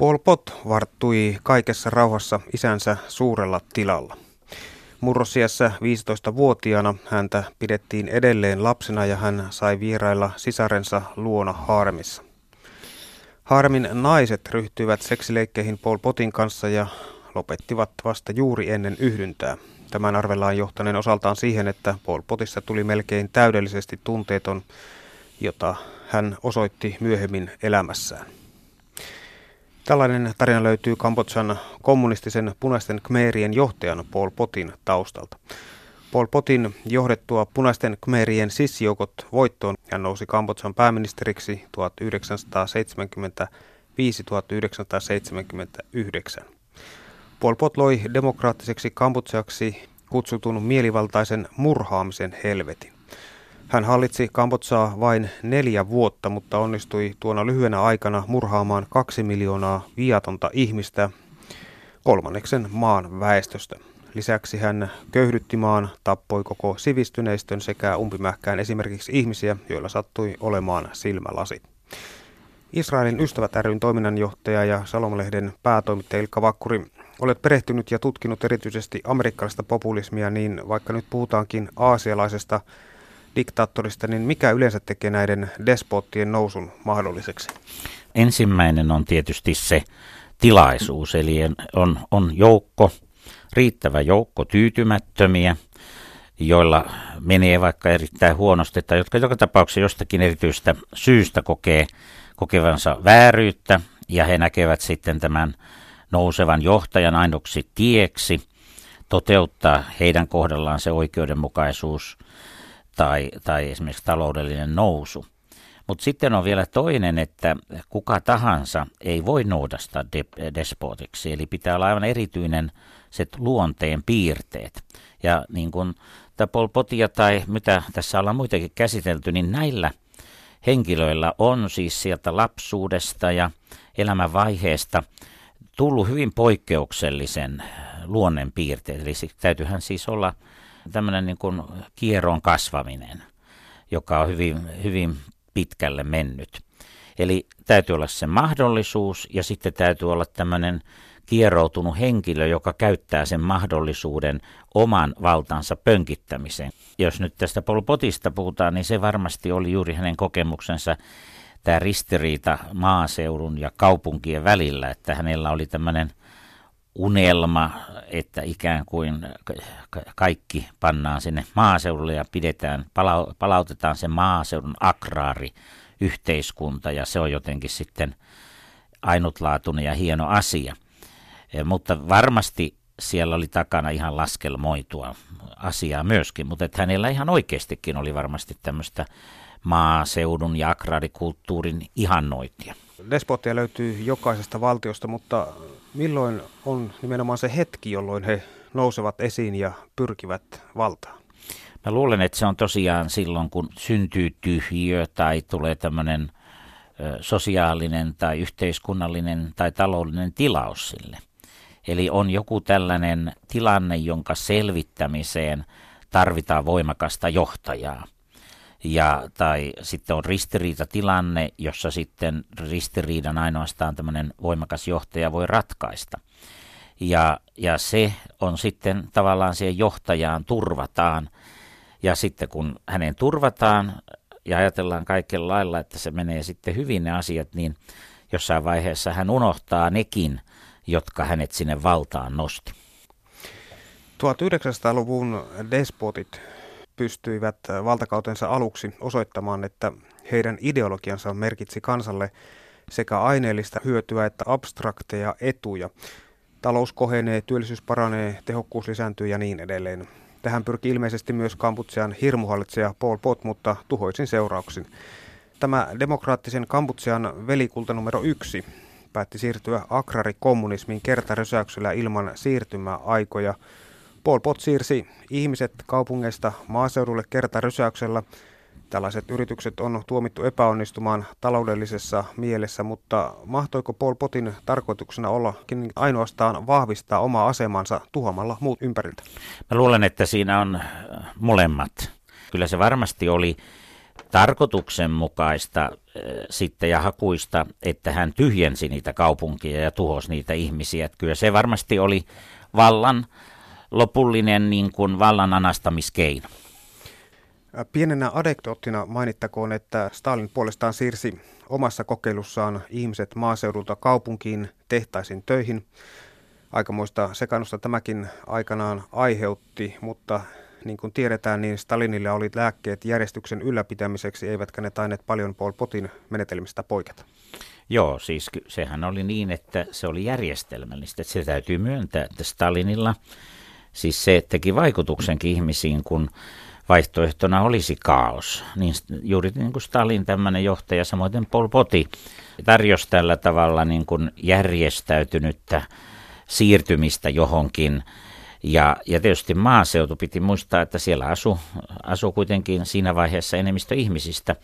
Pol Pot varttui kaikessa rauhassa isänsä suurella tilalla. Murrosiässä 15-vuotiaana häntä pidettiin edelleen lapsena ja hän sai vierailla sisarensa luona Harmissa. Harmin naiset ryhtyivät seksileikkeihin Pol Potin kanssa ja lopettivat vasta juuri ennen yhdyntää. Tämän arvellaan johtaneen osaltaan siihen, että Pol Potissa tuli melkein täydellisesti tunteeton, jota hän osoitti myöhemmin elämässään. Tällainen tarina löytyy Kambodsan kommunistisen punaisten khmerien johtajan Pol Potin taustalta. Pol Potin johdettua punaisten khmerien sissijoukot voittoon hän nousi Kambodsan pääministeriksi 1975-1979. Pol Pot loi demokraattiseksi Kambodsaksi kutsutun mielivaltaisen murhaamisen helvetin. Hän hallitsi Kambotsaa vain neljä vuotta, mutta onnistui tuona lyhyenä aikana murhaamaan kaksi miljoonaa viatonta ihmistä kolmanneksen maan väestöstä. Lisäksi hän köyhdytti maan, tappoi koko sivistyneistön sekä umpimähkään esimerkiksi ihmisiä, joilla sattui olemaan silmälasit. Israelin ystävät ryn toiminnanjohtaja ja Salomalehden päätoimittaja Ilkka Vakkuri, olet perehtynyt ja tutkinut erityisesti amerikkalaista populismia, niin vaikka nyt puhutaankin aasialaisesta diktaattorista, niin mikä yleensä tekee näiden despoottien nousun mahdolliseksi? Ensimmäinen on tietysti se tilaisuus, eli on, on joukko, riittävä joukko tyytymättömiä, joilla menee vaikka erittäin huonosti, tai jotka joka tapauksessa jostakin erityistä syystä kokee kokevansa vääryyttä, ja he näkevät sitten tämän nousevan johtajan ainoksi tieksi toteuttaa heidän kohdallaan se oikeudenmukaisuus tai, tai esimerkiksi taloudellinen nousu. Mutta sitten on vielä toinen, että kuka tahansa ei voi noudasta de- despotiksi, eli pitää olla aivan erityinen se luonteen piirteet. Ja niin kuin Pol Potia tai mitä tässä ollaan muitakin käsitelty, niin näillä henkilöillä on siis sieltä lapsuudesta ja elämänvaiheesta tullut hyvin poikkeuksellisen luonnen piirteet. Eli täytyyhän siis olla tämmöinen niin kuin kierron kasvaminen, joka on hyvin, hyvin pitkälle mennyt. Eli täytyy olla se mahdollisuus ja sitten täytyy olla tämmöinen kieroutunut henkilö, joka käyttää sen mahdollisuuden oman valtansa pönkittämiseen. Jos nyt tästä Polpotista puhutaan, niin se varmasti oli juuri hänen kokemuksensa tämä ristiriita maaseudun ja kaupunkien välillä, että hänellä oli tämmöinen unelma, että ikään kuin kaikki pannaan sinne maaseudulle ja pidetään, palautetaan se maaseudun akraari yhteiskunta ja se on jotenkin sitten ainutlaatuinen ja hieno asia. Eh, mutta varmasti siellä oli takana ihan laskelmoitua asiaa myöskin, mutta että hänellä ihan oikeastikin oli varmasti tämmöistä maaseudun ja agraarikulttuurin ihannointia. Despotteja löytyy jokaisesta valtiosta, mutta milloin on nimenomaan se hetki, jolloin he nousevat esiin ja pyrkivät valtaan? Mä luulen, että se on tosiaan silloin, kun syntyy tyhjiö tai tulee tämmöinen sosiaalinen tai yhteiskunnallinen tai taloudellinen tilaus sille. Eli on joku tällainen tilanne, jonka selvittämiseen tarvitaan voimakasta johtajaa ja, tai sitten on ristiriitatilanne, jossa sitten ristiriidan ainoastaan tämmöinen voimakas johtaja voi ratkaista. Ja, ja se on sitten tavallaan siihen johtajaan turvataan. Ja sitten kun hänen turvataan ja ajatellaan kaikella lailla, että se menee sitten hyvin ne asiat, niin jossain vaiheessa hän unohtaa nekin, jotka hänet sinne valtaan nosti. 1900-luvun despotit pystyivät valtakautensa aluksi osoittamaan, että heidän ideologiansa merkitsi kansalle sekä aineellista hyötyä että abstrakteja etuja. Talous kohenee, työllisyys paranee, tehokkuus lisääntyy ja niin edelleen. Tähän pyrki ilmeisesti myös Kamputsian hirmuhallitsija Paul Pot, mutta tuhoisin seurauksin. Tämä demokraattisen Kamputsian velikulta numero yksi päätti siirtyä agrarikommunismin kertarösäyksellä ilman siirtymäaikoja – Pol Pot siirsi ihmiset kaupungeista maaseudulle kertarysäyksellä. Tällaiset yritykset on tuomittu epäonnistumaan taloudellisessa mielessä, mutta mahtoiko Pol Potin tarkoituksena ollakin ainoastaan vahvistaa omaa asemansa tuhoamalla muut ympäriltä? Mä luulen, että siinä on molemmat. Kyllä se varmasti oli tarkoituksenmukaista sitten ja hakuista, että hän tyhjensi niitä kaupunkia ja tuhosi niitä ihmisiä. Kyllä se varmasti oli vallan lopullinen niin kuin vallan anastamiskeino. Pienenä adektoottina mainittakoon, että Stalin puolestaan siirsi omassa kokeilussaan ihmiset maaseudulta kaupunkiin tehtaisiin töihin. Aikamoista sekannusta tämäkin aikanaan aiheutti, mutta niin kuin tiedetään, niin Stalinilla oli lääkkeet järjestyksen ylläpitämiseksi, eivätkä ne taineet paljon Pol Potin menetelmistä poiketa. Joo, siis sehän oli niin, että se oli järjestelmällistä. Se täytyy myöntää, että Stalinilla siis se teki vaikutuksenkin ihmisiin, kun vaihtoehtona olisi kaos. Niin juuri niin kuin Stalin tämmöinen johtaja, samoin Pol Poti, tarjosi tällä tavalla niin kuin järjestäytynyttä siirtymistä johonkin. Ja, ja tietysti maaseutu piti muistaa, että siellä asui asu kuitenkin siinä vaiheessa enemmistö ihmisistä,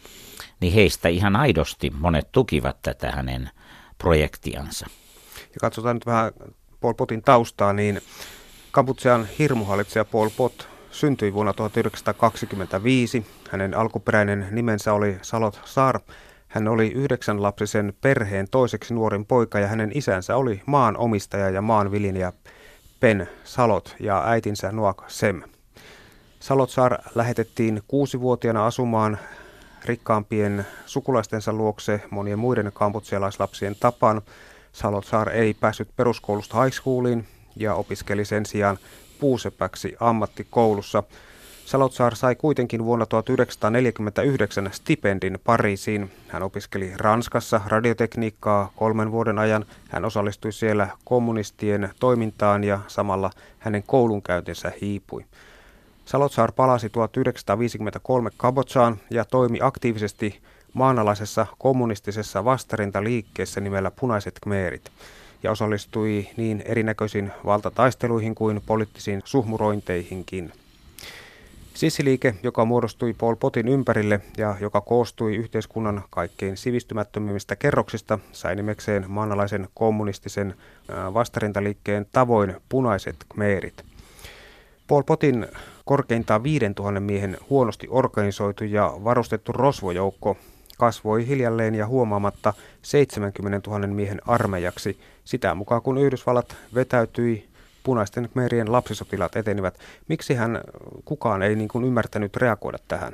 niin heistä ihan aidosti monet tukivat tätä hänen projektiansa. Ja katsotaan nyt vähän Pol Potin taustaa, niin Kambutsean hirmuhallitsija Pol Pot syntyi vuonna 1925. Hänen alkuperäinen nimensä oli Salot Sar. Hän oli yhdeksänlapsisen perheen toiseksi nuorin poika ja hänen isänsä oli maanomistaja ja maanviljelijä Pen Salot ja äitinsä Nuak Sem. Salotsar lähetettiin kuusivuotiaana asumaan rikkaampien sukulaistensa luokse monien muiden kamputsialaislapsien tapaan. Salotsar ei päässyt peruskoulusta high schooliin ja opiskeli sen sijaan puusepäksi ammattikoulussa. Salotsaar sai kuitenkin vuonna 1949 stipendin Pariisiin. Hän opiskeli Ranskassa radiotekniikkaa kolmen vuoden ajan. Hän osallistui siellä kommunistien toimintaan ja samalla hänen koulunkäyntinsä hiipui. Salotsaar palasi 1953 Kabotsaan ja toimi aktiivisesti maanalaisessa kommunistisessa vastarintaliikkeessä nimellä Punaiset Khmerit ja osallistui niin erinäköisiin valtataisteluihin kuin poliittisiin suhmurointeihinkin. Sissiliike, joka muodostui Pol Potin ympärille ja joka koostui yhteiskunnan kaikkein sivistymättömimmistä kerroksista, sai nimekseen maanalaisen kommunistisen vastarintaliikkeen tavoin punaiset kmeerit. Pol Potin korkeintaan 5000 miehen huonosti organisoitu ja varustettu rosvojoukko kasvoi hiljalleen ja huomaamatta 70 000 miehen armeijaksi, sitä mukaan kun Yhdysvallat vetäytyi punaisten merien lapsisotilaat etenivät. Miksi hän kukaan ei niin kuin ymmärtänyt reagoida tähän?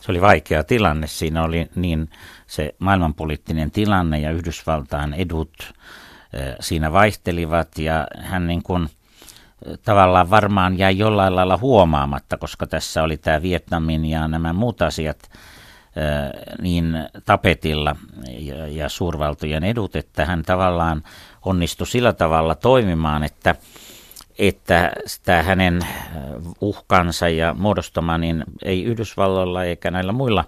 Se oli vaikea tilanne. Siinä oli niin se maailmanpoliittinen tilanne ja Yhdysvaltain edut siinä vaihtelivat ja hän niin kuin tavallaan varmaan jäi jollain lailla huomaamatta, koska tässä oli tämä Vietnamin ja nämä muut asiat niin tapetilla ja, ja suurvaltojen edut, että hän tavallaan onnistui sillä tavalla toimimaan, että, että sitä hänen uhkansa ja muodostama, niin ei Yhdysvalloilla eikä näillä muilla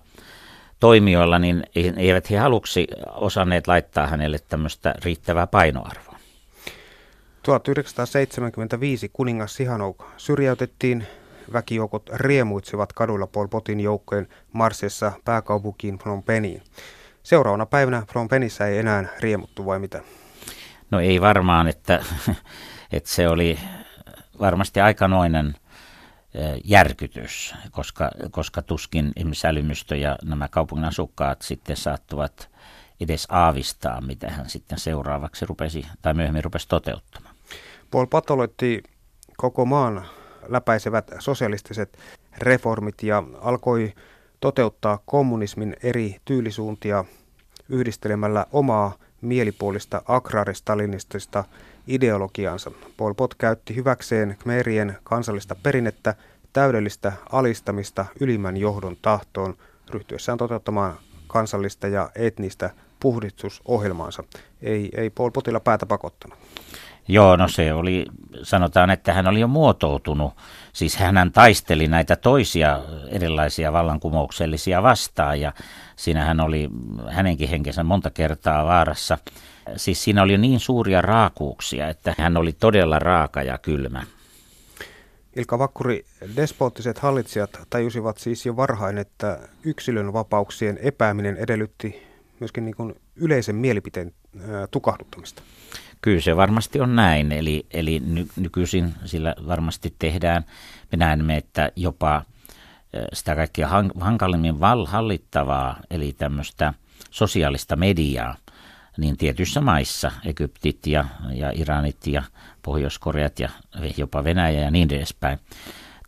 toimijoilla, niin eivät he aluksi osanneet laittaa hänelle tämmöistä riittävää painoarvoa. 1975 kuningas Sihanouk syrjäytettiin väkijoukot riemuitsivat kaduilla Pol Potin joukkojen marssissa pääkaupunkiin Phnom Penhiin. Seuraavana päivänä Phnom Penhissä ei enää riemuttu vai mitä? No ei varmaan, että, että se oli varmasti aikamoinen järkytys, koska, koska tuskin ihmisälymystö ja nämä kaupungin asukkaat sitten saattuvat edes aavistaa, mitä hän sitten seuraavaksi rupesi tai myöhemmin rupesi toteuttamaan. Paul patoloitti koko maan läpäisevät sosialistiset reformit ja alkoi toteuttaa kommunismin eri tyylisuuntia yhdistelemällä omaa mielipuolista agraaristalinistista ideologiansa. Pol Pot käytti hyväkseen Khmerien kansallista perinnettä, täydellistä alistamista ylimmän johdon tahtoon, ryhtyessään toteuttamaan kansallista ja etnistä puhdistusohjelmaansa. Ei, ei Pol Potilla päätä pakottanut. Joo, no se oli, sanotaan, että hän oli jo muotoutunut. Siis hän taisteli näitä toisia erilaisia vallankumouksellisia vastaan ja siinä hän oli hänenkin henkensä monta kertaa vaarassa. Siis siinä oli niin suuria raakuuksia, että hän oli todella raaka ja kylmä. Ilka Vakkuri, despoottiset hallitsijat tajusivat siis jo varhain, että yksilön vapauksien epääminen edellytti myöskin niin kuin yleisen mielipiteen tukahduttamista. Kyllä se varmasti on näin, eli, eli ny, nykyisin sillä varmasti tehdään, me näemme, että jopa sitä kaikkia hankalimmin val- hallittavaa, eli tämmöistä sosiaalista mediaa, niin tietyissä maissa, Egyptit ja, ja Iranit ja Pohjois-Koreat ja jopa Venäjä ja niin edespäin,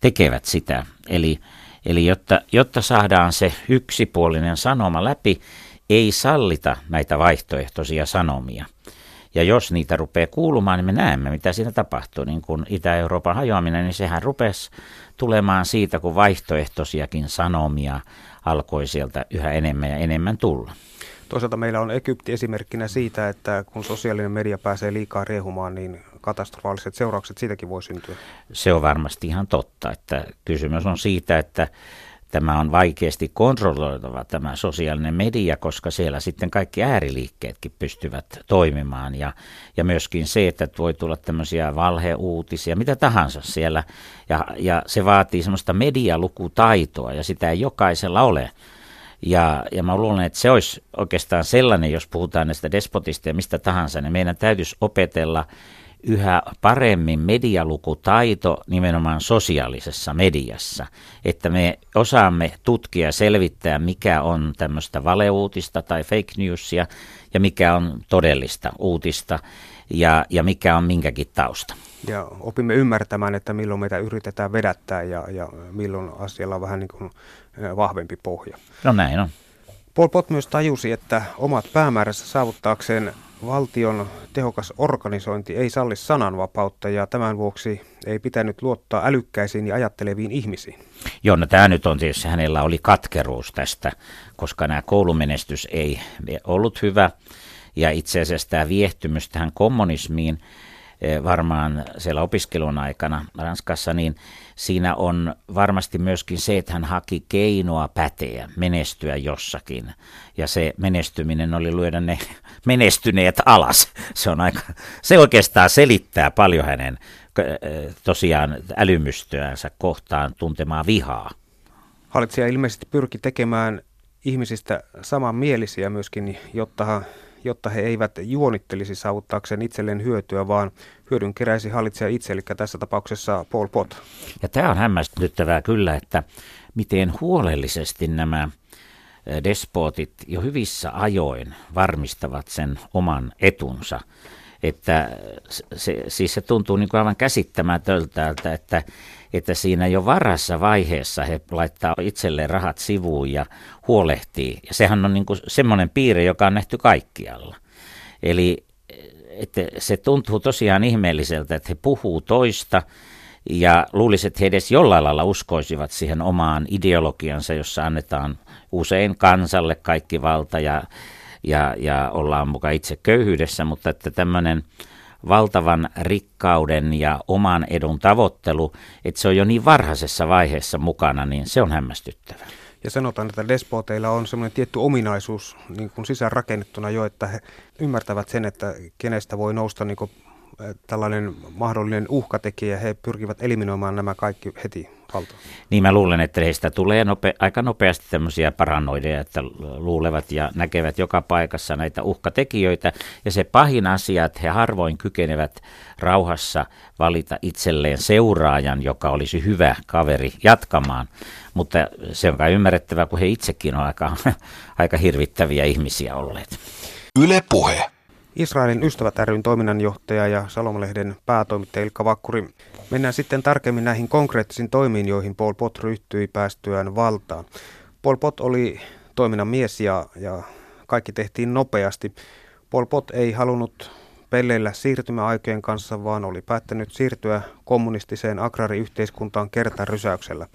tekevät sitä. Eli, eli jotta, jotta saadaan se yksipuolinen sanoma läpi, ei sallita näitä vaihtoehtoisia sanomia. Ja jos niitä rupeaa kuulumaan, niin me näemme, mitä siinä tapahtuu. Niin kuin Itä-Euroopan hajoaminen, niin sehän rupesi tulemaan siitä, kun vaihtoehtoisiakin sanomia alkoi sieltä yhä enemmän ja enemmän tulla. Toisaalta meillä on Egypti esimerkkinä siitä, että kun sosiaalinen media pääsee liikaa riehumaan, niin katastrofaaliset seuraukset siitäkin voi syntyä. Se on varmasti ihan totta, että kysymys on siitä, että tämä on vaikeasti kontrolloitava tämä sosiaalinen media, koska siellä sitten kaikki ääriliikkeetkin pystyvät toimimaan ja, ja myöskin se, että voi tulla tämmöisiä valheuutisia, mitä tahansa siellä ja, ja se vaatii semmoista medialukutaitoa ja sitä ei jokaisella ole. Ja, ja mä luulen, että se olisi oikeastaan sellainen, jos puhutaan näistä despotista ja mistä tahansa, niin meidän täytyisi opetella yhä paremmin medialukutaito nimenomaan sosiaalisessa mediassa, että me osaamme tutkia ja selvittää, mikä on tämmöistä valeuutista tai fake newsia ja mikä on todellista uutista ja, ja mikä on minkäkin tausta. Ja opimme ymmärtämään, että milloin meitä yritetään vedättää ja, ja milloin asialla on vähän niin kuin vahvempi pohja. No näin on. Pol Pot myös tajusi, että omat päämääränsä saavuttaakseen valtion tehokas organisointi ei salli sananvapautta ja tämän vuoksi ei pitänyt luottaa älykkäisiin ja ajatteleviin ihmisiin. Joo, no tämä nyt on tietysti, hänellä oli katkeruus tästä, koska nämä koulumenestys ei ollut hyvä ja itse asiassa tämä viehtymys tähän kommunismiin varmaan siellä opiskelun aikana Ranskassa, niin siinä on varmasti myöskin se, että hän haki keinoa päteä, menestyä jossakin. Ja se menestyminen oli lyödä ne menestyneet alas. Se, on aika, se oikeastaan selittää paljon hänen eh, tosiaan älymystöänsä kohtaan tuntemaa vihaa. Hallitsija ilmeisesti pyrki tekemään ihmisistä samanmielisiä myöskin, jotta jotta he eivät juonittelisi saavuttaakseen itselleen hyötyä, vaan hyödyn keräisi hallitsija itse, eli tässä tapauksessa Paul Pot. Ja tämä on hämmästyttävää kyllä, että miten huolellisesti nämä despotit jo hyvissä ajoin varmistavat sen oman etunsa. Että se, siis se tuntuu niin kuin aivan käsittämätöltä, että että siinä jo varassa vaiheessa he laittaa itselleen rahat sivuun ja huolehtii. Ja sehän on niin kuin semmoinen piirre, joka on nähty kaikkialla. Eli että se tuntuu tosiaan ihmeelliseltä, että he puhuu toista ja luulisi, että he edes jollain lailla uskoisivat siihen omaan ideologiansa, jossa annetaan usein kansalle kaikki valta ja, ja, ja ollaan mukaan itse köyhyydessä, mutta että tämmöinen valtavan rikkauden ja oman edun tavoittelu, että se on jo niin varhaisessa vaiheessa mukana, niin se on hämmästyttävää. Ja sanotaan, että despoteilla on semmoinen tietty ominaisuus niin kuin sisäänrakennettuna jo, että he ymmärtävät sen, että kenestä voi nousta niin kuin tällainen mahdollinen uhkatekijä, he pyrkivät eliminoimaan nämä kaikki heti alta. Niin mä luulen, että heistä tulee nope, aika nopeasti tämmöisiä paranoideja, että luulevat ja näkevät joka paikassa näitä uhkatekijöitä. Ja se pahin asia, että he harvoin kykenevät rauhassa valita itselleen seuraajan, joka olisi hyvä kaveri jatkamaan. Mutta se on kai ymmärrettävää, kun he itsekin on aika, aika hirvittäviä ihmisiä olleet. Yle puhe. Israelin ystävät ryn toiminnanjohtaja ja Salomalehden päätoimittaja Ilkka Vakkuri. Mennään sitten tarkemmin näihin konkreettisiin toimiin, joihin Paul Pot ryhtyi päästyään valtaan. Paul Pot oli toiminnan mies ja, ja kaikki tehtiin nopeasti. Paul Pot ei halunnut pelleillä siirtymäaikojen kanssa, vaan oli päättänyt siirtyä kommunistiseen agrariyhteiskuntaan kertarysäyksellä.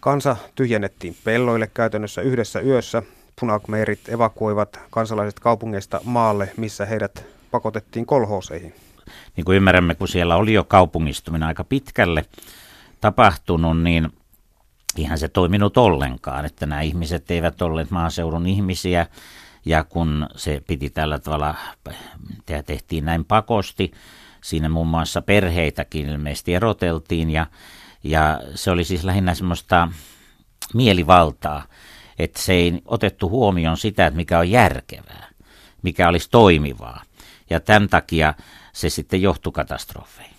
Kansa tyhjennettiin pelloille käytännössä yhdessä yössä punakmeerit evakuoivat kansalaiset kaupungeista maalle, missä heidät pakotettiin kolhooseihin. Niin kuin ymmärrämme, kun siellä oli jo kaupungistuminen aika pitkälle tapahtunut, niin ihan se toiminut ollenkaan, että nämä ihmiset eivät olleet maaseudun ihmisiä, ja kun se piti tällä tavalla, tehtiin näin pakosti, siinä muun muassa perheitäkin ilmeisesti eroteltiin, ja, ja se oli siis lähinnä semmoista mielivaltaa, että se ei otettu huomioon sitä, että mikä on järkevää, mikä olisi toimivaa. Ja tämän takia se sitten johtui katastrofeihin.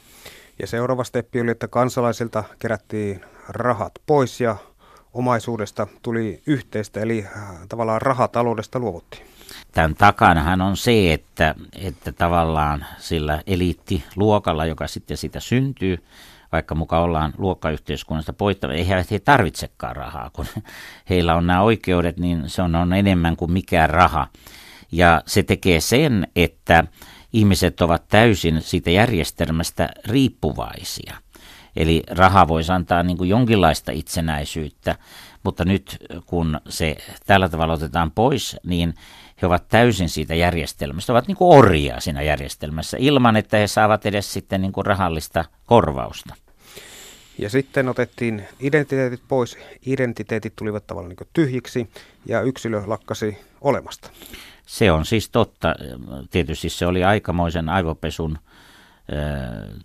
Ja seuraava steppi oli, että kansalaisilta kerättiin rahat pois ja omaisuudesta tuli yhteistä, eli äh, tavallaan rahataloudesta luovuttiin. Tämän takanahan on se, että, että tavallaan sillä eliittiluokalla, joka sitten sitä syntyy, vaikka muka ollaan luokkayhteiskunnasta poittava, ei he tarvitsekaan rahaa, kun heillä on nämä oikeudet, niin se on, on enemmän kuin mikään raha. Ja se tekee sen, että ihmiset ovat täysin siitä järjestelmästä riippuvaisia. Eli raha voisi antaa niin kuin jonkinlaista itsenäisyyttä, mutta nyt kun se tällä tavalla otetaan pois, niin he ovat täysin siitä järjestelmästä, ovat niin kuin orjia siinä järjestelmässä, ilman että he saavat edes sitten niin kuin rahallista korvausta. Ja sitten otettiin identiteetit pois, identiteetit tulivat tavallaan niin tyhjiksi ja yksilö lakkasi olemasta. Se on siis totta. Tietysti se oli aikamoisen aivopesun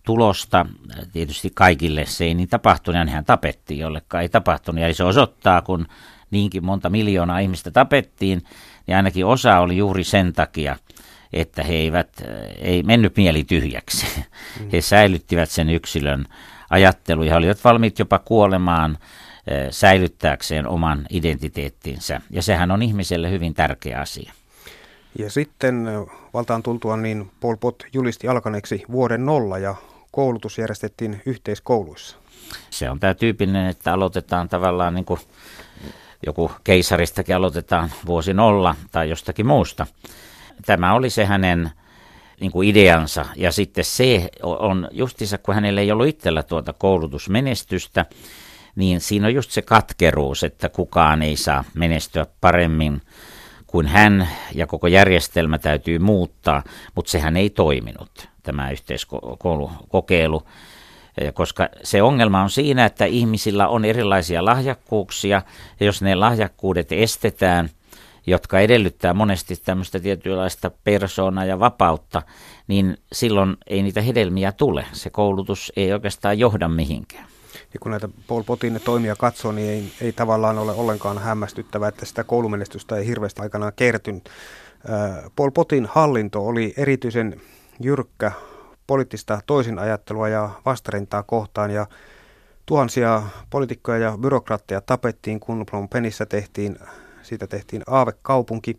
tulosta. Tietysti kaikille se ei niin tapahtunut, ja hän tapettiin, jollekaan ei tapahtunut. Ja se osoittaa, kun niinkin monta miljoonaa ihmistä tapettiin, niin ainakin osa oli juuri sen takia, että he eivät, ei mennyt mieli tyhjäksi. Mm. He säilyttivät sen yksilön ajattelu ja he olivat valmiit jopa kuolemaan säilyttääkseen oman identiteettinsä. Ja sehän on ihmiselle hyvin tärkeä asia. Ja sitten valtaan tultua niin Pol Pot julisti alkaneeksi vuoden nolla ja koulutus järjestettiin yhteiskouluissa. Se on tämä tyypillinen, että aloitetaan tavallaan niin kuin joku keisaristakin aloitetaan vuosi nolla tai jostakin muusta. Tämä oli se hänen niin kuin ideansa. Ja sitten se on justissa, kun hänellä ei ollut itsellä tuota koulutusmenestystä, niin siinä on just se katkeruus, että kukaan ei saa menestyä paremmin kuin hän ja koko järjestelmä täytyy muuttaa, mutta sehän ei toiminut, tämä yhteiskoulukokeilu, koska se ongelma on siinä, että ihmisillä on erilaisia lahjakkuuksia, ja jos ne lahjakkuudet estetään, jotka edellyttää monesti tämmöistä tietynlaista persoonaa ja vapautta, niin silloin ei niitä hedelmiä tule. Se koulutus ei oikeastaan johda mihinkään. Ja kun näitä Paul Potin toimia katsoo, niin ei, ei tavallaan ole ollenkaan hämmästyttävää, että sitä koulumenestystä ei hirveästi aikanaan kertynyt. Paul Potin hallinto oli erityisen jyrkkä poliittista toisinajattelua ja vastarintaa kohtaan ja tuhansia poliitikkoja ja byrokraatteja tapettiin, kun Phnom Penhissä tehtiin, siitä tehtiin aavekaupunki.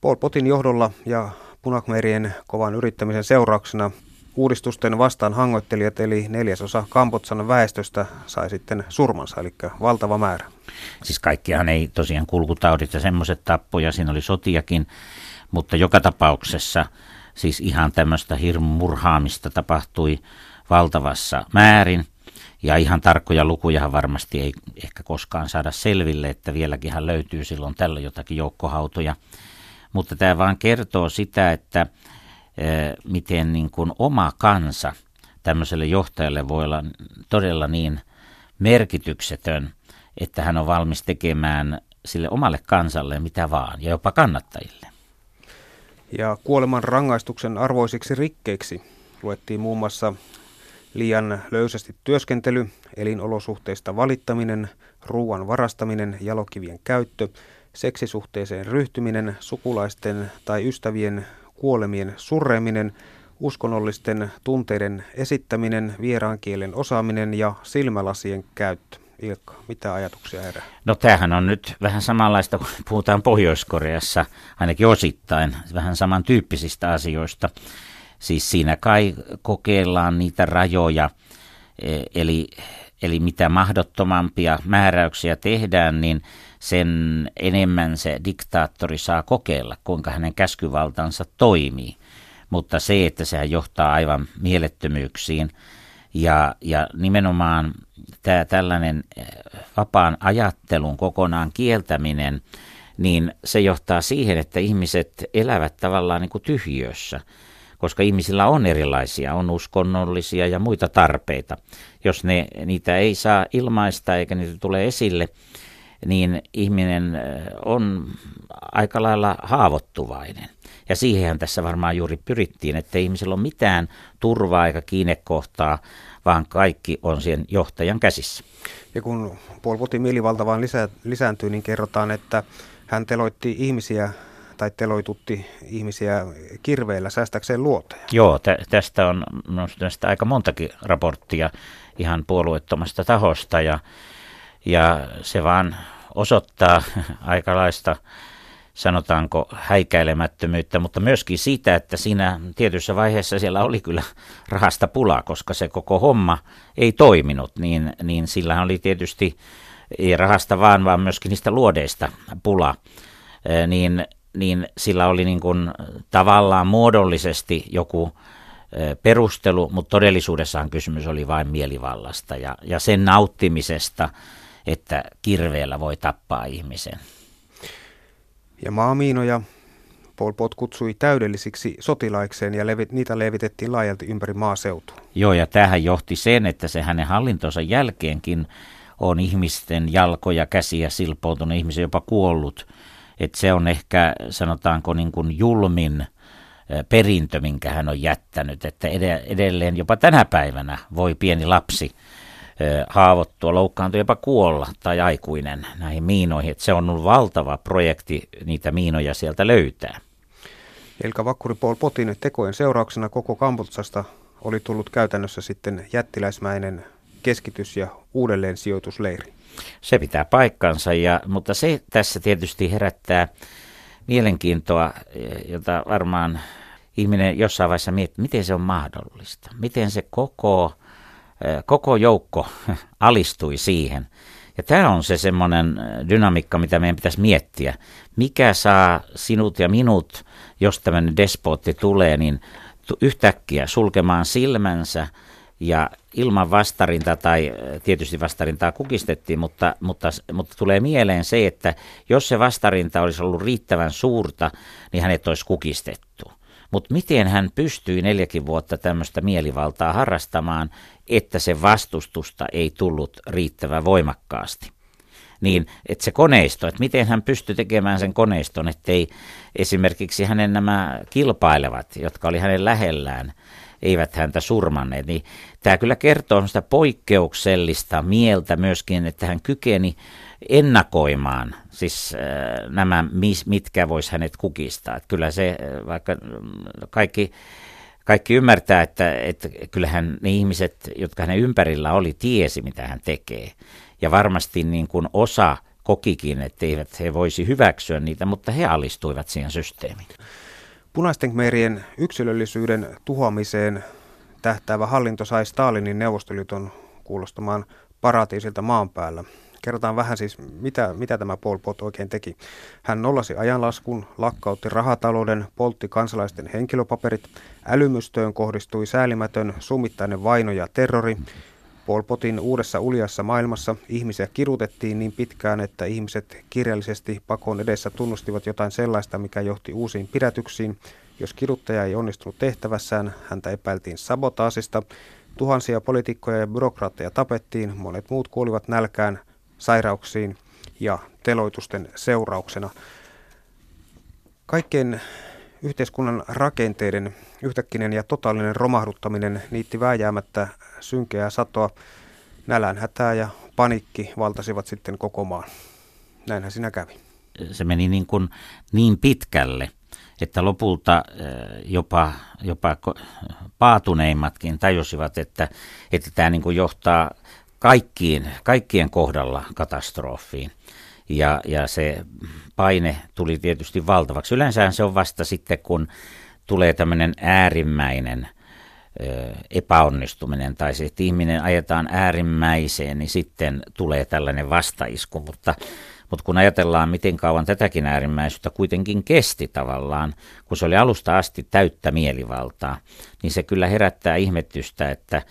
Paul Potin johdolla ja punakmerien kovan yrittämisen seurauksena uudistusten vastaan hangoittelijat, eli neljäsosa Kambotsan väestöstä sai sitten surmansa, eli valtava määrä. Siis kaikkihan ei tosiaan kulkutaudit ja semmoiset tappoja, siinä oli sotiakin, mutta joka tapauksessa siis ihan tämmöistä hirmurhaamista tapahtui valtavassa määrin. Ja ihan tarkkoja lukuja varmasti ei ehkä koskaan saada selville, että vieläkin löytyy silloin tällä jotakin joukkohautoja. Mutta tämä vaan kertoo sitä, että miten niin kuin oma kansa tämmöiselle johtajalle voi olla todella niin merkityksetön, että hän on valmis tekemään sille omalle kansalle mitä vaan, ja jopa kannattajille. Ja kuoleman rangaistuksen arvoisiksi rikkeiksi luettiin muun muassa liian löysästi työskentely, elinolosuhteista valittaminen, ruoan varastaminen, jalokivien käyttö, seksisuhteeseen ryhtyminen, sukulaisten tai ystävien kuolemien surreeminen, uskonnollisten tunteiden esittäminen, vieraan kielen osaaminen ja silmälasien käyttö. Ilkka, mitä ajatuksia herää? No tämähän on nyt vähän samanlaista, kun puhutaan Pohjois-Koreassa, ainakin osittain, vähän samantyyppisistä asioista. Siis siinä kai kokeillaan niitä rajoja, e, eli, eli mitä mahdottomampia määräyksiä tehdään, niin sen enemmän se diktaattori saa kokeilla, kuinka hänen käskyvaltansa toimii. Mutta se, että sehän johtaa aivan mielettömyyksiin ja, ja nimenomaan tämä tällainen eh, vapaan ajattelun kokonaan kieltäminen, niin se johtaa siihen, että ihmiset elävät tavallaan niin kuin tyhjössä, koska ihmisillä on erilaisia, on uskonnollisia ja muita tarpeita. Jos ne, niitä ei saa ilmaista eikä niitä tule esille, niin ihminen on aika lailla haavoittuvainen. Ja siihen tässä varmaan juuri pyrittiin, että ihmisellä on mitään turvaa eikä kiinnekohtaa, vaan kaikki on sen johtajan käsissä. Ja kun Paul Potin mielivalta vaan lisä, lisääntyy, niin kerrotaan, että hän teloitti ihmisiä tai teloitutti ihmisiä kirveillä säästäkseen luoteja. Joo, tä- tästä on tästä aika montakin raporttia ihan puolueettomasta tahosta ja Ja se vaan osoittaa aikalaista sanotaanko häikäilemättömyyttä, mutta myöskin sitä, että siinä tietyssä vaiheessa siellä oli kyllä rahasta pulaa, koska se koko homma ei toiminut, niin, niin sillä oli tietysti ei rahasta vaan, vaan myöskin niistä luodeista pula, niin, niin sillä oli niin kuin tavallaan muodollisesti joku perustelu, mutta todellisuudessaan kysymys oli vain mielivallasta ja, ja sen nauttimisesta, että kirveellä voi tappaa ihmisen. Ja maamiinoja Pol Pot kutsui täydellisiksi sotilaikseen ja levit, niitä levitettiin laajalti ympäri maaseutua. Joo, ja tähän johti sen, että se hänen hallintonsa jälkeenkin on ihmisten jalkoja, käsiä silpoutunut, ihmisiä jopa kuollut. Että se on ehkä, sanotaanko, niin kuin julmin perintö, minkä hän on jättänyt, että edelleen jopa tänä päivänä voi pieni lapsi haavoittua, loukkaantua, jopa kuolla tai aikuinen näihin miinoihin. Että se on ollut valtava projekti niitä miinoja sieltä löytää. Elka Vakkuri Paul Potin tekojen seurauksena koko Kambodsasta oli tullut käytännössä sitten jättiläismäinen keskitys- ja uudelleen sijoitusleiri. Se pitää paikkansa, ja, mutta se tässä tietysti herättää mielenkiintoa, jota varmaan ihminen jossain vaiheessa miettii, miten se on mahdollista. Miten se koko, koko joukko alistui siihen. Ja tämä on se semmoinen dynamiikka, mitä meidän pitäisi miettiä. Mikä saa sinut ja minut, jos tämmöinen despootti tulee, niin yhtäkkiä sulkemaan silmänsä ja ilman vastarinta tai tietysti vastarintaa kukistettiin, mutta, mutta, mutta tulee mieleen se, että jos se vastarinta olisi ollut riittävän suurta, niin hänet olisi kukistettu. Mutta miten hän pystyi neljäkin vuotta tämmöistä mielivaltaa harrastamaan, että se vastustusta ei tullut riittävän voimakkaasti? Niin, että se koneisto, että miten hän pystyi tekemään sen koneiston, ettei esimerkiksi hänen nämä kilpailevat, jotka oli hänen lähellään, eivät häntä surmanneet, niin tämä kyllä kertoo sitä poikkeuksellista mieltä myöskin, että hän kykeni ennakoimaan siis äh, nämä, mitkä vois hänet kukistaa. Että kyllä se, äh, vaikka mm, kaikki, kaikki ymmärtää, että, että kyllähän ne ihmiset, jotka hänen ympärillä oli, tiesi, mitä hän tekee. Ja varmasti niin kuin osa kokikin, että eivät he voisi hyväksyä niitä, mutta he alistuivat siihen systeemiin. Punaisten khmerien yksilöllisyyden tuhoamiseen tähtäävä hallinto sai Stalinin Neuvostoliiton kuulostamaan paratiisilta maan päällä. Kerrotaan vähän siis, mitä, mitä tämä Pol Pot oikein teki. Hän nollasi ajanlaskun, lakkautti rahatalouden, poltti kansalaisten henkilöpaperit, älymystöön kohdistui säälimätön summittainen vaino ja terrori, Pol Potin uudessa uljassa maailmassa ihmisiä kirutettiin niin pitkään, että ihmiset kirjallisesti pakon edessä tunnustivat jotain sellaista, mikä johti uusiin pidätyksiin. Jos kiruttaja ei onnistunut tehtävässään, häntä epäiltiin sabotaasista. Tuhansia poliitikkoja ja byrokraatteja tapettiin, monet muut kuolivat nälkään, sairauksiin ja teloitusten seurauksena. Kaikkein yhteiskunnan rakenteiden yhtäkkinen ja totaalinen romahduttaminen niitti vääjäämättä synkeää satoa. Nälänhätää ja panikki valtasivat sitten koko maan. Näinhän siinä kävi. Se meni niin, kuin niin pitkälle, että lopulta jopa, jopa paatuneimmatkin tajusivat, että, että tämä niin kuin johtaa kaikkiin, kaikkien kohdalla katastrofiin. Ja, ja se paine tuli tietysti valtavaksi. Yleensä se on vasta sitten, kun tulee tämmöinen äärimmäinen epäonnistuminen tai se, että ihminen ajetaan äärimmäiseen, niin sitten tulee tällainen vastaisku. Mutta, mutta kun ajatellaan, miten kauan tätäkin äärimmäisyyttä kuitenkin kesti tavallaan, kun se oli alusta asti täyttä mielivaltaa, niin se kyllä herättää ihmetystä, että,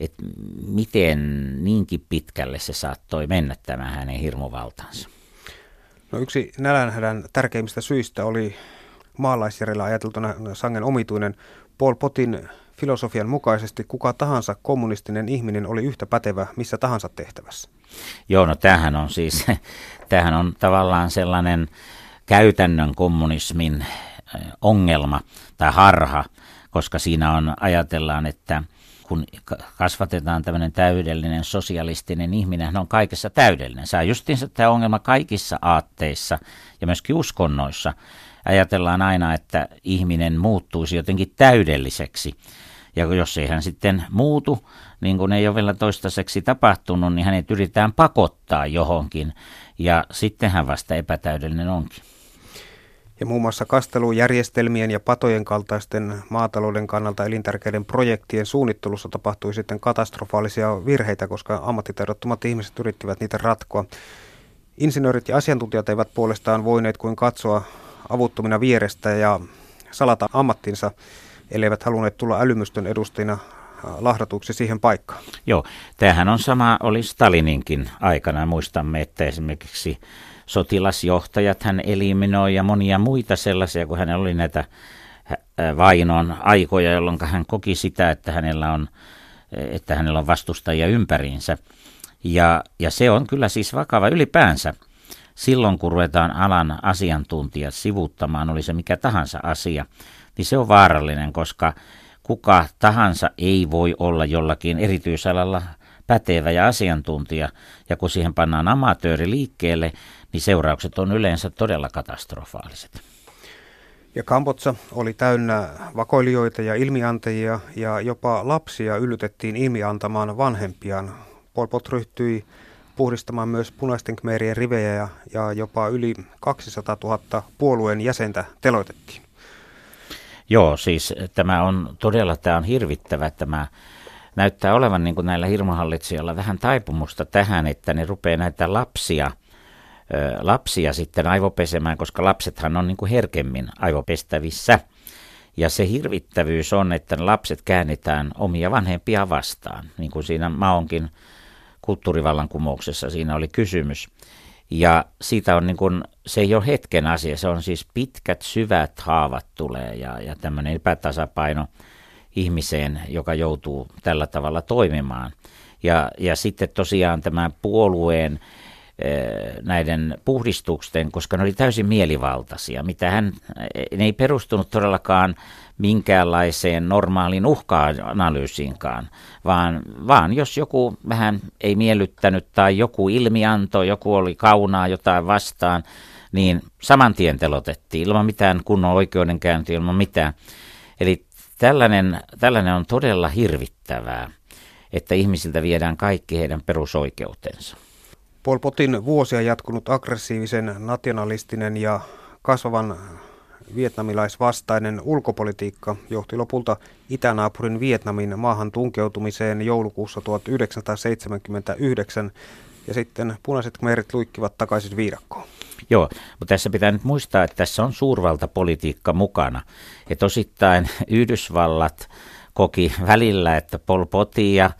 että miten niinkin pitkälle se saattoi mennä tämä hänen hirmuvaltansa. No yksi nälänhädän tärkeimmistä syistä oli maalaisjärjellä ajateltuna sangen omituinen Paul Potin filosofian mukaisesti kuka tahansa kommunistinen ihminen oli yhtä pätevä missä tahansa tehtävässä. Joo, no tämähän on siis, tämähän on tavallaan sellainen käytännön kommunismin ongelma tai harha, koska siinä on, ajatellaan, että kun kasvatetaan tämmöinen täydellinen sosialistinen ihminen, hän on kaikessa täydellinen. On justiinsa tämä ongelma kaikissa aatteissa ja myöskin uskonnoissa. Ajatellaan aina, että ihminen muuttuisi jotenkin täydelliseksi. Ja jos ei hän sitten muutu, niin kuin ei ole vielä toistaiseksi tapahtunut, niin hänet yritetään pakottaa johonkin. Ja sitten hän vasta epätäydellinen onkin. Ja muun muassa kastelujärjestelmien ja patojen kaltaisten maatalouden kannalta elintärkeiden projektien suunnittelussa tapahtui sitten katastrofaalisia virheitä, koska ammattitaidottomat ihmiset yrittivät niitä ratkoa. Insinöörit ja asiantuntijat eivät puolestaan voineet kuin katsoa avuttomina vierestä ja salata ammattinsa, elleivät halunneet tulla älymystön edustajina äh, lahdatuksi siihen paikkaan. Joo, tämähän on sama, oli Stalininkin aikana. Muistamme, että esimerkiksi sotilasjohtajat hän eliminoi ja monia muita sellaisia, kun hänellä oli näitä vainon aikoja, jolloin hän koki sitä, että hänellä on, että hänellä on vastustajia ympäriinsä. Ja, ja se on kyllä siis vakava ylipäänsä. Silloin kun ruvetaan alan asiantuntijat sivuttamaan, oli se mikä tahansa asia, niin se on vaarallinen, koska kuka tahansa ei voi olla jollakin erityisalalla pätevä ja asiantuntija, ja kun siihen pannaan amatööri liikkeelle, niin seuraukset on yleensä todella katastrofaaliset. Ja Kambotsa oli täynnä vakoilijoita ja ilmiantajia, ja jopa lapsia yllytettiin ilmiantamaan vanhempiaan Pol Pot ryhtyi puhdistamaan myös punaisten kmeerien rivejä ja, ja jopa yli 200 000 puolueen jäsentä teloitettiin. Joo, siis tämä on todella tämä on hirvittävä tämä näyttää olevan niin kuin näillä hirmuhallitsijoilla vähän taipumusta tähän, että ne rupeaa näitä lapsia, lapsia sitten aivopesemään, koska lapsethan on niin kuin herkemmin aivopestävissä. Ja se hirvittävyys on, että lapset käännetään omia vanhempia vastaan, niin kuin siinä Maonkin kulttuurivallankumouksessa siinä oli kysymys. Ja siitä on niin kuin, se ei ole hetken asia, se on siis pitkät syvät haavat tulee ja, ja tämmöinen epätasapaino ihmiseen, joka joutuu tällä tavalla toimimaan. Ja, ja sitten tosiaan tämä puolueen näiden puhdistusten, koska ne oli täysin mielivaltaisia. Mitä hän, ne ei perustunut todellakaan minkäänlaiseen normaaliin uhka-analyysiinkaan, vaan, vaan jos joku vähän ei miellyttänyt tai joku ilmianto, joku oli kaunaa jotain vastaan, niin saman tien telotettiin ilman mitään kunnon oikeudenkäyntiä, ilman mitään. Eli tällainen, tällainen on todella hirvittävää, että ihmisiltä viedään kaikki heidän perusoikeutensa. Pol Potin vuosia jatkunut aggressiivisen, nationalistinen ja kasvavan vietnamilaisvastainen ulkopolitiikka johti lopulta itänaapurin Vietnamin maahan tunkeutumiseen joulukuussa 1979 ja sitten punaiset merit luikkivat takaisin viidakkoon. Joo, mutta tässä pitää nyt muistaa, että tässä on suurvaltapolitiikka mukana. Että osittain Yhdysvallat koki välillä, että Pol Poti ja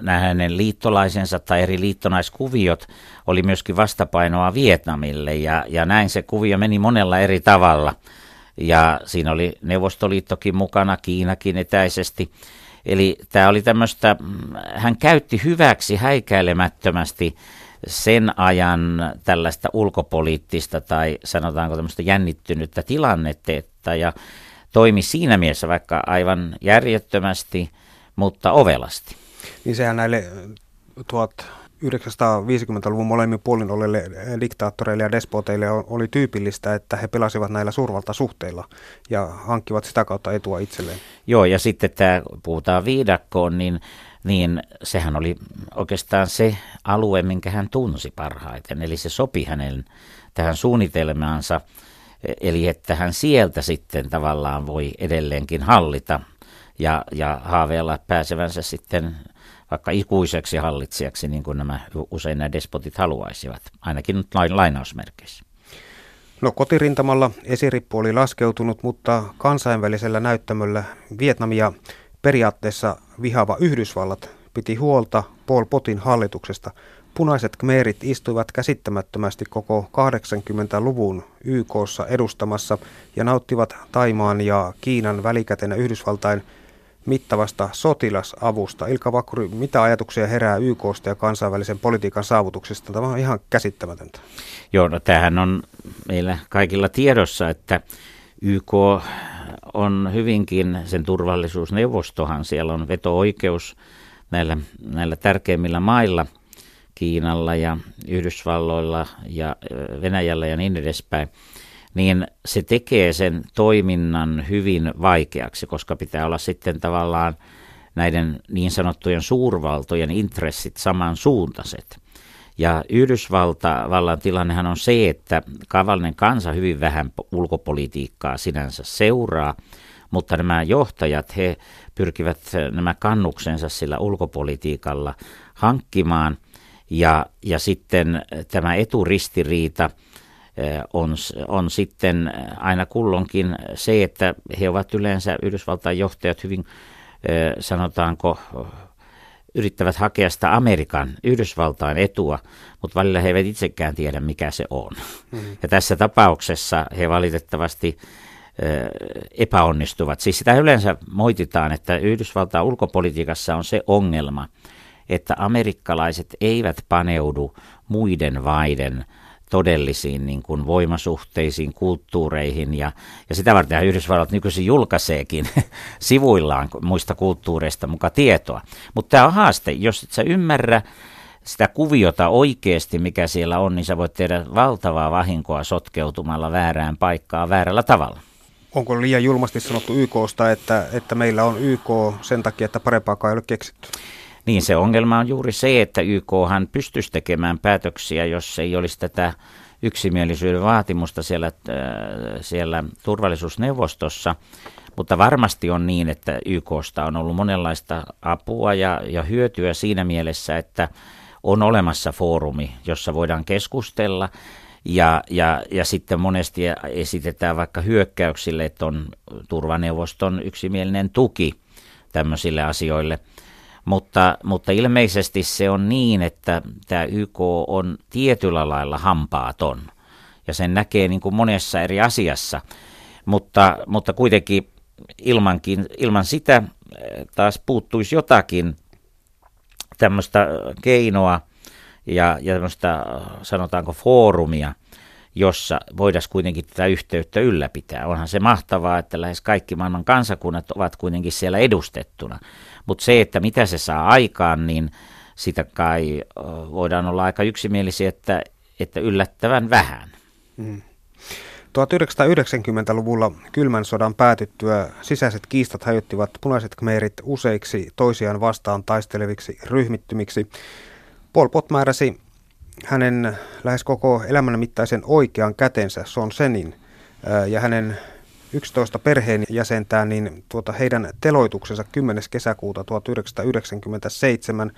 nämä hänen liittolaisensa tai eri liittonaiskuviot oli myöskin vastapainoa Vietnamille ja, ja näin se kuvio meni monella eri tavalla. Ja siinä oli Neuvostoliittokin mukana, Kiinakin etäisesti. Eli tämä oli tämmöistä, hän käytti hyväksi häikäilemättömästi sen ajan tällaista ulkopoliittista tai sanotaanko tämmöistä jännittynyttä tilannetta ja toimi siinä mielessä vaikka aivan järjettömästi, mutta ovelasti. Niin sehän näille 1950-luvun molemmin puolin olleille diktaattoreille ja despoteille oli tyypillistä, että he pelasivat näillä suurvaltasuhteilla ja hankkivat sitä kautta etua itselleen. Joo, ja sitten tämä, puhutaan viidakkoon, niin, niin sehän oli oikeastaan se alue, minkä hän tunsi parhaiten. Eli se sopi hänen tähän suunnitelmaansa, eli että hän sieltä sitten tavallaan voi edelleenkin hallita ja, ja haaveilla pääsevänsä sitten vaikka ikuiseksi hallitsijaksi, niin kuin nämä usein nämä despotit haluaisivat, ainakin nyt lainausmerkeissä. No kotirintamalla esirippu oli laskeutunut, mutta kansainvälisellä näyttämöllä Vietnamia periaatteessa vihava Yhdysvallat piti huolta Pol Potin hallituksesta. Punaiset kmeerit istuivat käsittämättömästi koko 80-luvun YKssa edustamassa ja nauttivat Taimaan ja Kiinan välikätenä Yhdysvaltain mittavasta sotilasavusta. Ilka Vakkuri, mitä ajatuksia herää YKsta ja kansainvälisen politiikan saavutuksista? Tämä on ihan käsittämätöntä. Joo, no tämähän on meillä kaikilla tiedossa, että YK on hyvinkin sen turvallisuusneuvostohan. Siellä on veto-oikeus näillä, näillä tärkeimmillä mailla, Kiinalla ja Yhdysvalloilla ja Venäjällä ja niin edespäin niin se tekee sen toiminnan hyvin vaikeaksi, koska pitää olla sitten tavallaan näiden niin sanottujen suurvaltojen intressit samansuuntaiset. Ja Yhdysvallan tilannehan on se, että kavallinen kansa hyvin vähän ulkopolitiikkaa sinänsä seuraa, mutta nämä johtajat, he pyrkivät nämä kannuksensa sillä ulkopolitiikalla hankkimaan. Ja, ja sitten tämä eturistiriita on, on sitten aina kullonkin se, että he ovat yleensä Yhdysvaltain johtajat hyvin, sanotaanko, yrittävät hakea sitä Amerikan, Yhdysvaltain etua, mutta välillä he eivät itsekään tiedä, mikä se on. Mm. Ja tässä tapauksessa he valitettavasti epäonnistuvat. Siis sitä yleensä moititaan, että Yhdysvaltain ulkopolitiikassa on se ongelma, että amerikkalaiset eivät paneudu muiden vaiden todellisiin niin kuin voimasuhteisiin, kulttuureihin ja, ja sitä varten Yhdysvallat nykyisin julkaiseekin sivuillaan muista kulttuureista muka tietoa. Mutta tämä on haaste, jos et sä ymmärrä sitä kuviota oikeasti, mikä siellä on, niin sä voit tehdä valtavaa vahinkoa sotkeutumalla väärään paikkaan väärällä tavalla. Onko liian julmasti sanottu YKsta, että, että meillä on YK sen takia, että parempaakaan ei ole keksitty? Niin se ongelma on juuri se, että YKhan pystyisi tekemään päätöksiä, jos ei olisi tätä yksimielisyyden vaatimusta siellä, äh, siellä turvallisuusneuvostossa. Mutta varmasti on niin, että YKsta on ollut monenlaista apua ja, ja hyötyä siinä mielessä, että on olemassa foorumi, jossa voidaan keskustella ja, ja, ja sitten monesti esitetään vaikka hyökkäyksille, että on turvaneuvoston yksimielinen tuki tämmöisille asioille. Mutta, mutta ilmeisesti se on niin, että tämä YK on tietyllä lailla hampaaton. Ja sen näkee niin kuin monessa eri asiassa. Mutta, mutta kuitenkin ilmankin, ilman sitä eh, taas puuttuisi jotakin tämmöistä keinoa – ja, ja tämmöistä sanotaanko foorumia, jossa voitaisiin kuitenkin tätä yhteyttä ylläpitää. Onhan se mahtavaa, että lähes kaikki maailman kansakunnat ovat kuitenkin siellä edustettuna. Mutta se, että mitä se saa aikaan, niin sitä kai voidaan olla aika yksimielisiä, että, että yllättävän vähän. Mm. 1990-luvulla kylmän sodan päätyttyä sisäiset kiistat hajottivat punaiset kmeerit useiksi toisiaan vastaan taisteleviksi ryhmittymiksi. Pol Pot määräsi hänen lähes koko elämän mittaisen oikean kätensä Son Senin ja hänen 11 perheenjäsentään, niin tuota, heidän teloituksensa 10. kesäkuuta 1997,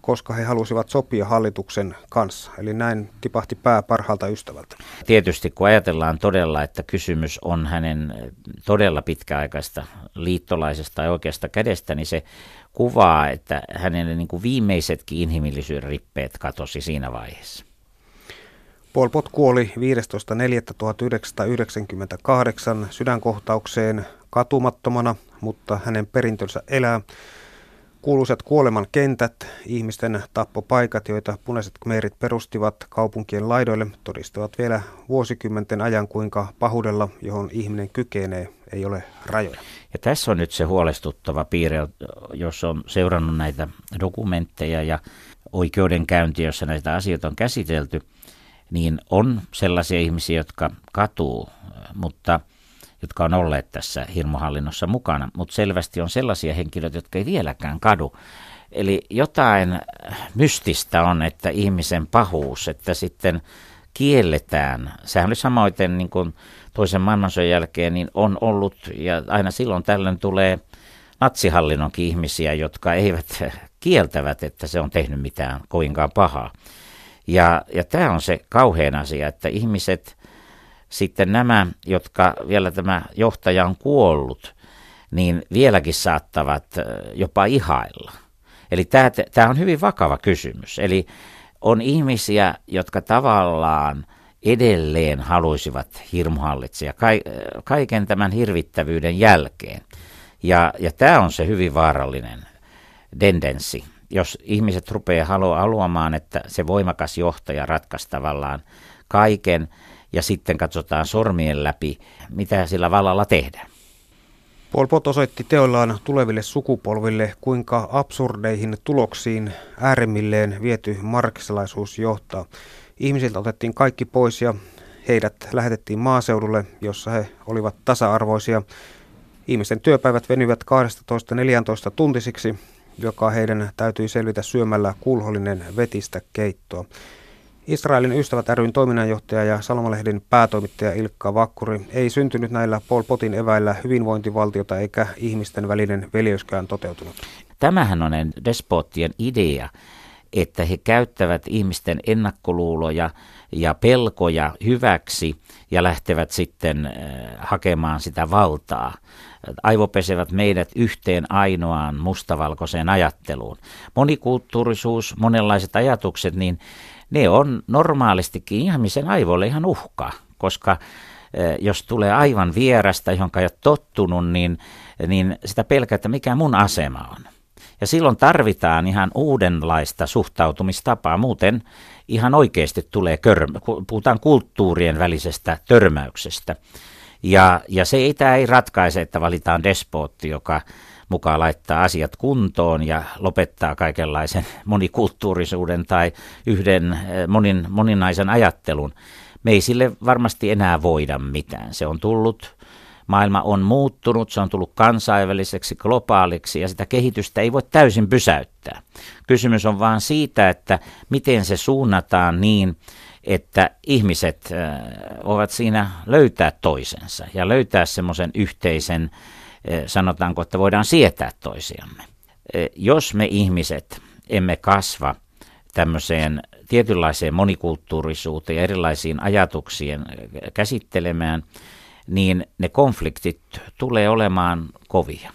koska he halusivat sopia hallituksen kanssa. Eli näin tipahti pää parhaalta ystävältä. Tietysti kun ajatellaan todella, että kysymys on hänen todella pitkäaikaista liittolaisesta ja oikeasta kädestä, niin se kuvaa, että hänen niin kuin viimeisetkin inhimillisyyden rippeet katosi siinä vaiheessa. Pol Pot kuoli 15.4.1998 sydänkohtaukseen katumattomana, mutta hänen perintönsä elää. Kuuluisat kuoleman kentät, ihmisten tappopaikat, joita punaiset kmeerit perustivat kaupunkien laidoille, todistavat vielä vuosikymmenten ajan, kuinka pahuudella, johon ihminen kykenee, ei ole rajoja. Ja tässä on nyt se huolestuttava piirre, jos on seurannut näitä dokumentteja ja oikeudenkäyntiä, jossa näitä asioita on käsitelty, niin on sellaisia ihmisiä, jotka katuu, mutta jotka on olleet tässä hirmuhallinnossa mukana, mutta selvästi on sellaisia henkilöitä, jotka ei vieläkään kadu. Eli jotain mystistä on, että ihmisen pahuus, että sitten kielletään. Sehän oli samoin niin kuin toisen maailmansodan jälkeen, niin on ollut, ja aina silloin tällöin tulee natsihallinnonkin ihmisiä, jotka eivät kieltävät, että se on tehnyt mitään kovinkaan pahaa. Ja, ja tämä on se kauhean asia, että ihmiset, sitten nämä, jotka vielä tämä johtaja on kuollut, niin vieläkin saattavat jopa ihailla. Eli tämä, tämä on hyvin vakava kysymys. Eli on ihmisiä, jotka tavallaan edelleen haluaisivat hirmuhallitsija kaiken tämän hirvittävyyden jälkeen. Ja, ja tämä on se hyvin vaarallinen tendenssi. Jos ihmiset rupeaa haluamaan, että se voimakas johtaja ratkaisi tavallaan kaiken ja sitten katsotaan sormien läpi, mitä sillä vallalla tehdään. Pol Pot osoitti teollaan tuleville sukupolville, kuinka absurdeihin tuloksiin äärimmilleen viety marksilaisuus johtaa. Ihmisiltä otettiin kaikki pois ja heidät lähetettiin maaseudulle, jossa he olivat tasa-arvoisia. Ihmisten työpäivät venyvät 12-14 tuntisiksi, joka heidän täytyi selvitä syömällä kulhollinen vetistä keittoa. Israelin ystävät ryn toiminnanjohtaja ja Sanomalehden päätoimittaja Ilkka Vakkuri ei syntynyt näillä Pol Potin eväillä hyvinvointivaltiota eikä ihmisten välinen veljeyskään toteutunut. Tämähän on despottien idea, että he käyttävät ihmisten ennakkoluuloja ja pelkoja hyväksi ja lähtevät sitten äh, hakemaan sitä valtaa. Aivopesevät meidät yhteen ainoaan mustavalkoiseen ajatteluun. Monikulttuurisuus, monenlaiset ajatukset, niin ne on normaalistikin ihmisen aivoille ihan uhka, koska äh, jos tulee aivan vierasta, johon ei ole tottunut, niin, niin sitä pelkää, että mikä mun asema on. Ja silloin tarvitaan ihan uudenlaista suhtautumistapaa, muuten ihan oikeasti tulee, körmä, puhutaan kulttuurien välisestä törmäyksestä. Ja, ja se ei, tämä ei ratkaise, että valitaan despootti, joka mukaan laittaa asiat kuntoon ja lopettaa kaikenlaisen monikulttuurisuuden tai yhden eh, monin, moninaisen ajattelun. Me ei sille varmasti enää voida mitään. Se on tullut Maailma on muuttunut, se on tullut kansainväliseksi, globaaliksi ja sitä kehitystä ei voi täysin pysäyttää. Kysymys on vain siitä, että miten se suunnataan niin, että ihmiset ovat siinä löytää toisensa ja löytää semmoisen yhteisen, sanotaanko, että voidaan sietää toisiamme. Jos me ihmiset emme kasva tämmöiseen tietynlaiseen monikulttuurisuuteen ja erilaisiin ajatuksien käsittelemään, niin ne konfliktit tulee olemaan kovia.